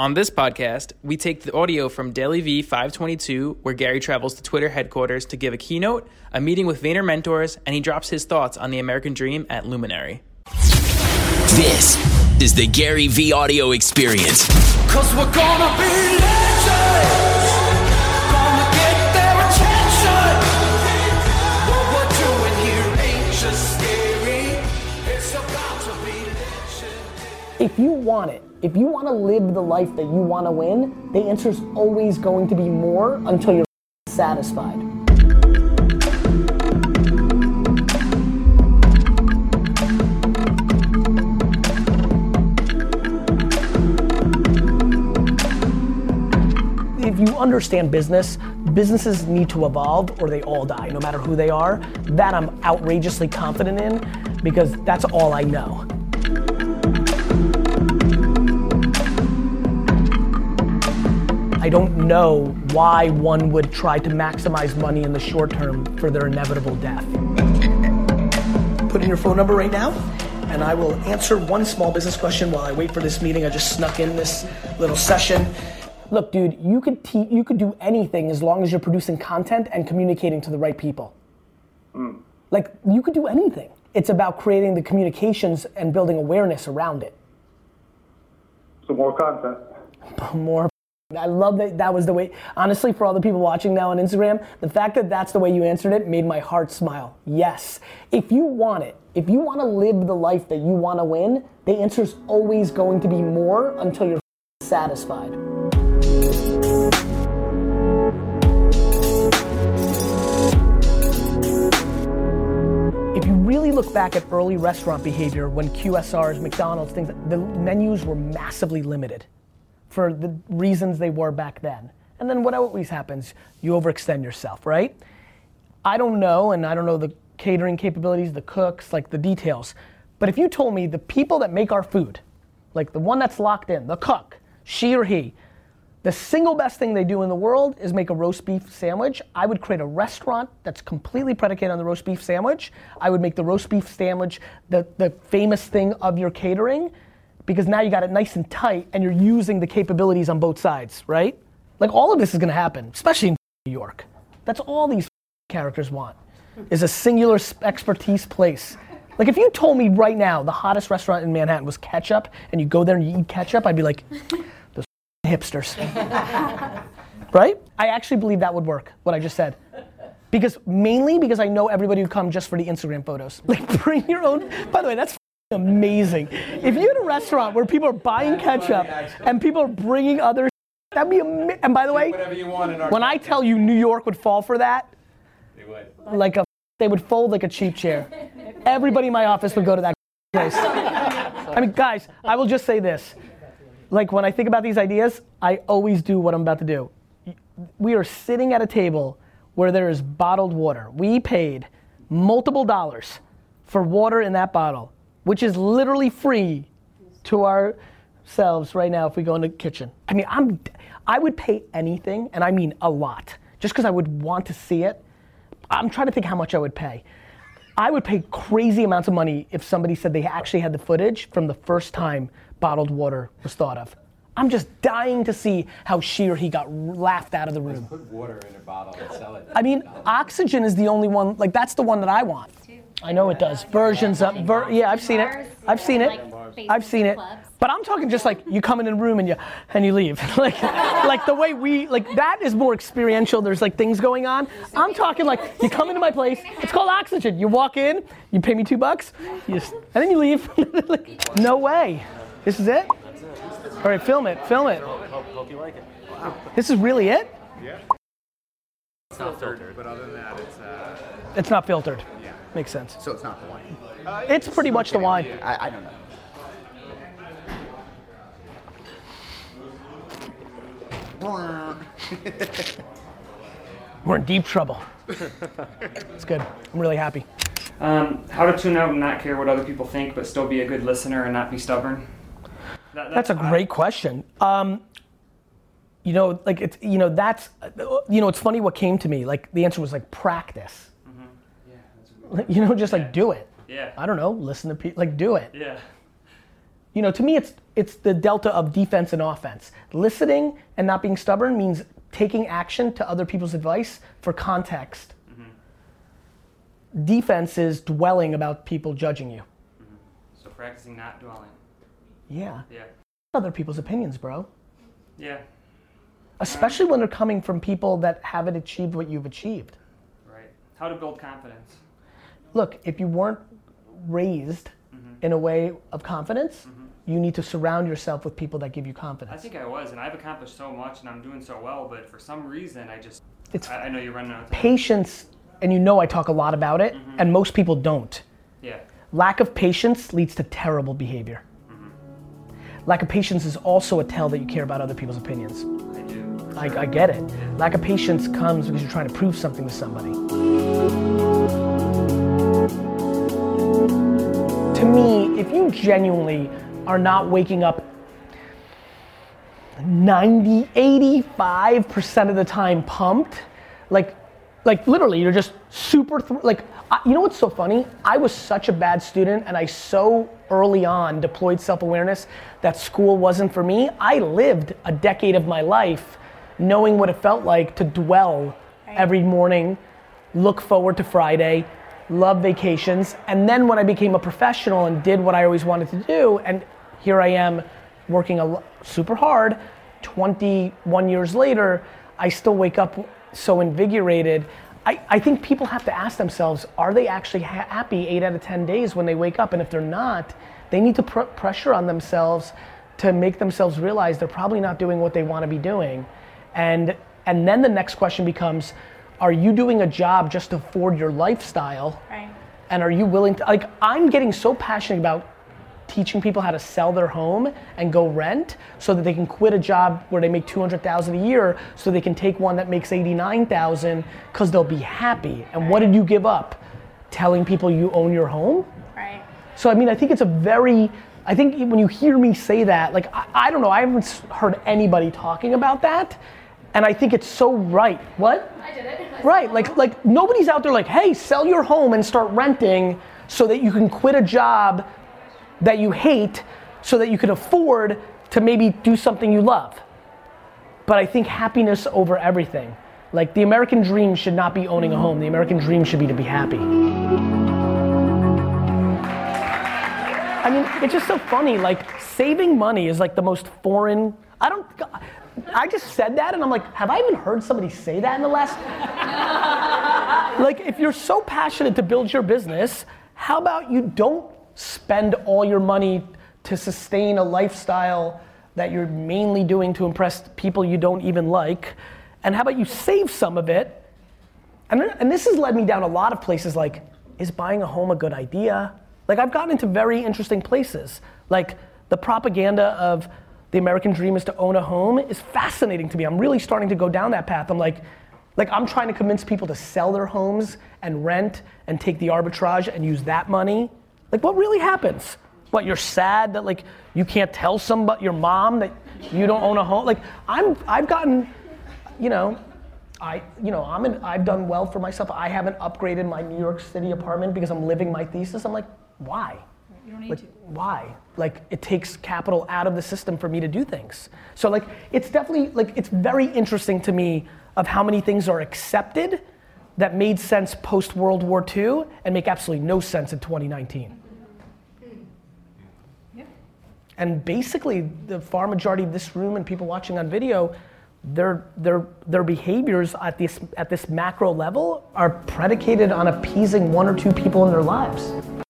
On this podcast, we take the audio from DailyVee 522, where Gary travels to Twitter headquarters to give a keynote, a meeting with VaynerMentors, and he drops his thoughts on the American dream at Luminary. This is the GaryVee audio experience. Cause we're gonna be. Want it, if you want to live the life that you want to win, the answer is always going to be more until you're satisfied. If you understand business, businesses need to evolve or they all die, no matter who they are. That I'm outrageously confident in because that's all I know. Don't know why one would try to maximize money in the short term for their inevitable death. Put in your phone number right now, and I will answer one small business question while I wait for this meeting. I just snuck in this little session. Look, dude, you could te- you could do anything as long as you're producing content and communicating to the right people. Hmm. Like you could do anything. It's about creating the communications and building awareness around it. Some more content. more. I love that that was the way. Honestly, for all the people watching now on Instagram, the fact that that's the way you answered it made my heart smile. Yes. If you want it, if you want to live the life that you want to win, the answer is always going to be more until you're satisfied. If you really look back at early restaurant behavior when QSRs, McDonald's, things, the menus were massively limited for the reasons they were back then. And then what always happens? You overextend yourself, right? I don't know, and I don't know the catering capabilities, the cooks, like the details. But if you told me the people that make our food, like the one that's locked in, the cook, she or he, the single best thing they do in the world is make a roast beef sandwich. I would create a restaurant that's completely predicated on the roast beef sandwich. I would make the roast beef sandwich the, the famous thing of your catering because now you got it nice and tight and you're using the capabilities on both sides, right? Like all of this is gonna happen, especially in New York. That's all these characters want is a singular expertise place. Like if you told me right now the hottest restaurant in Manhattan was ketchup and you go there and you eat ketchup, I'd be like, those hipsters. right? I actually believe that would work, what I just said. Because mainly because I know everybody would come just for the Instagram photos. Like bring your own, by the way, that's amazing. If you had a restaurant where people are buying ketchup and people are bringing other that'd be amazing. And by the way, when I tell you New York would fall for that, like a they would fold like a cheap chair. Everybody in my office would go to that place. I mean, guys, I will just say this. Like when I think about these ideas, I always do what I'm about to do. We are sitting at a table where there is bottled water. We paid multiple dollars for water in that bottle, which is literally free to ourselves right now if we go in the kitchen. I mean, I'm I would pay anything, and I mean a lot, just because I would want to see it. I'm trying to think how much I would pay. I would pay crazy amounts of money if somebody said they actually had the footage from the first time bottled water was thought of. I'm just dying to see how she or he got laughed out of the room. Put water in a bottle and sell it. I mean, oxygen is the only one. Like that's the one that I want. I know it does. Versions of. Ver, yeah, I've seen it. I've seen it. I've seen it. But I'm talking just like you come in a room and you and you leave. like like the way we like that is more experiential. There's like things going on. I'm talking like you come into my place. It's called oxygen. You walk in, you pay me two bucks, you just, and then you leave. like, no way. This is it. All right, film it. Film it. Hope you like it. This is really it. Yeah. It's not filtered, but other than that, it's uh, It's not filtered. Makes sense. So it's not the wine. It's pretty much the wine. I, I don't know. We're in deep trouble. It's good. I'm really happy. Um, how to tune out and not care what other people think, but still be a good listener and not be stubborn. That- That's a great question. Um, you know, like it's you know that's you know it's funny what came to me. Like the answer was like practice. You know, just like do it. Yeah. I don't know. Listen to people. Like do it. Yeah. You know, to me, it's it's the delta of defense and offense. Listening and not being stubborn means taking action to other people's advice for context. Mm-hmm. Defense is dwelling about people judging you. Mm-hmm. So practicing not dwelling. Yeah, Yeah. other people's opinions, bro. Yeah. Especially when they're coming from people that haven't achieved what you've achieved. Right. How to build confidence. Look, if you weren't raised mm-hmm. in a way of confidence, mm-hmm. you need to surround yourself with people that give you confidence. I think I was, and I've accomplished so much, and I'm doing so well. But for some reason, I just. It's I, I know you're running out of time. patience, and you know I talk a lot about it, mm-hmm. and most people don't. Yeah. Lack of patience leads to terrible behavior. Lack of patience is also a tell that you care about other people's opinions. I do. I, I get it. Lack of patience comes because you're trying to prove something to somebody. Me, if you genuinely are not waking up 90, 85% of the time pumped, like, like literally, you're just super, thr like, I, you know what's so funny? I was such a bad student and I so early on deployed self awareness that school wasn't for me. I lived a decade of my life knowing what it felt like to dwell every morning, look forward to Friday, love vacations. And then when I became a professional and did what I always wanted to do, and here I am working super hard, 21 years later, I still wake up so invigorated. I, I think people have to ask themselves are they actually ha- happy eight out of 10 days when they wake up? And if they're not, they need to put pressure on themselves to make themselves realize they're probably not doing what they want to be doing. And, and then the next question becomes are you doing a job just to afford your lifestyle? Right. And are you willing to, like, I'm getting so passionate about teaching people how to sell their home and go rent so that they can quit a job where they make 200,000 a year so they can take one that makes 89,000 cuz they'll be happy. And what did you give up? Telling people you own your home? Right. So I mean, I think it's a very, I think when you hear me say that, like I, I don't know, I haven't heard anybody talking about that, and I think it's so right. What? I did it. Right, like like nobody's out there like, hey, sell your home and start renting so that you can quit a job that you hate so that you can afford to maybe do something you love. But I think happiness over everything. Like the American dream should not be owning a home. The American dream should be to be happy. I mean, it's just so funny. Like saving money is like the most foreign. I don't. I just said that, and I'm like, have I even heard somebody say that in the last? like, if you're so passionate to build your business, how about you don't spend all your money to sustain a lifestyle that you're mainly doing to impress people you don't even like, and how about you save some of it? And, and this has led me down a lot of places like, is buying a home a good idea? Like, I've gotten into very interesting places. Like, the propaganda of the American dream is to own a home is fascinating to me. I'm really starting to go down that path. I'm like, like I'm trying to convince people to sell their homes and rent and take the arbitrage and use that money. Like, what really happens? What you're sad that like you can't tell somebody, your mom, that you don't own a home? Like, I'm, I've gotten, you know, I, you know, I'm in, I've done well for myself. I haven't upgraded my New York City apartment because I'm living my thesis. I'm like, why? You don't need Like, to. why? Like, it takes capital out of the system for me to do things. So, like, it's definitely, like, it's very interesting to me of how many things are accepted that made sense post World War II and make absolutely no sense in 2019. Hmm. Yeah. And basically, the far majority of this room and people watching on video, their, their, their behaviors at this, at this macro level are predicated on appeasing one or two people in their lives.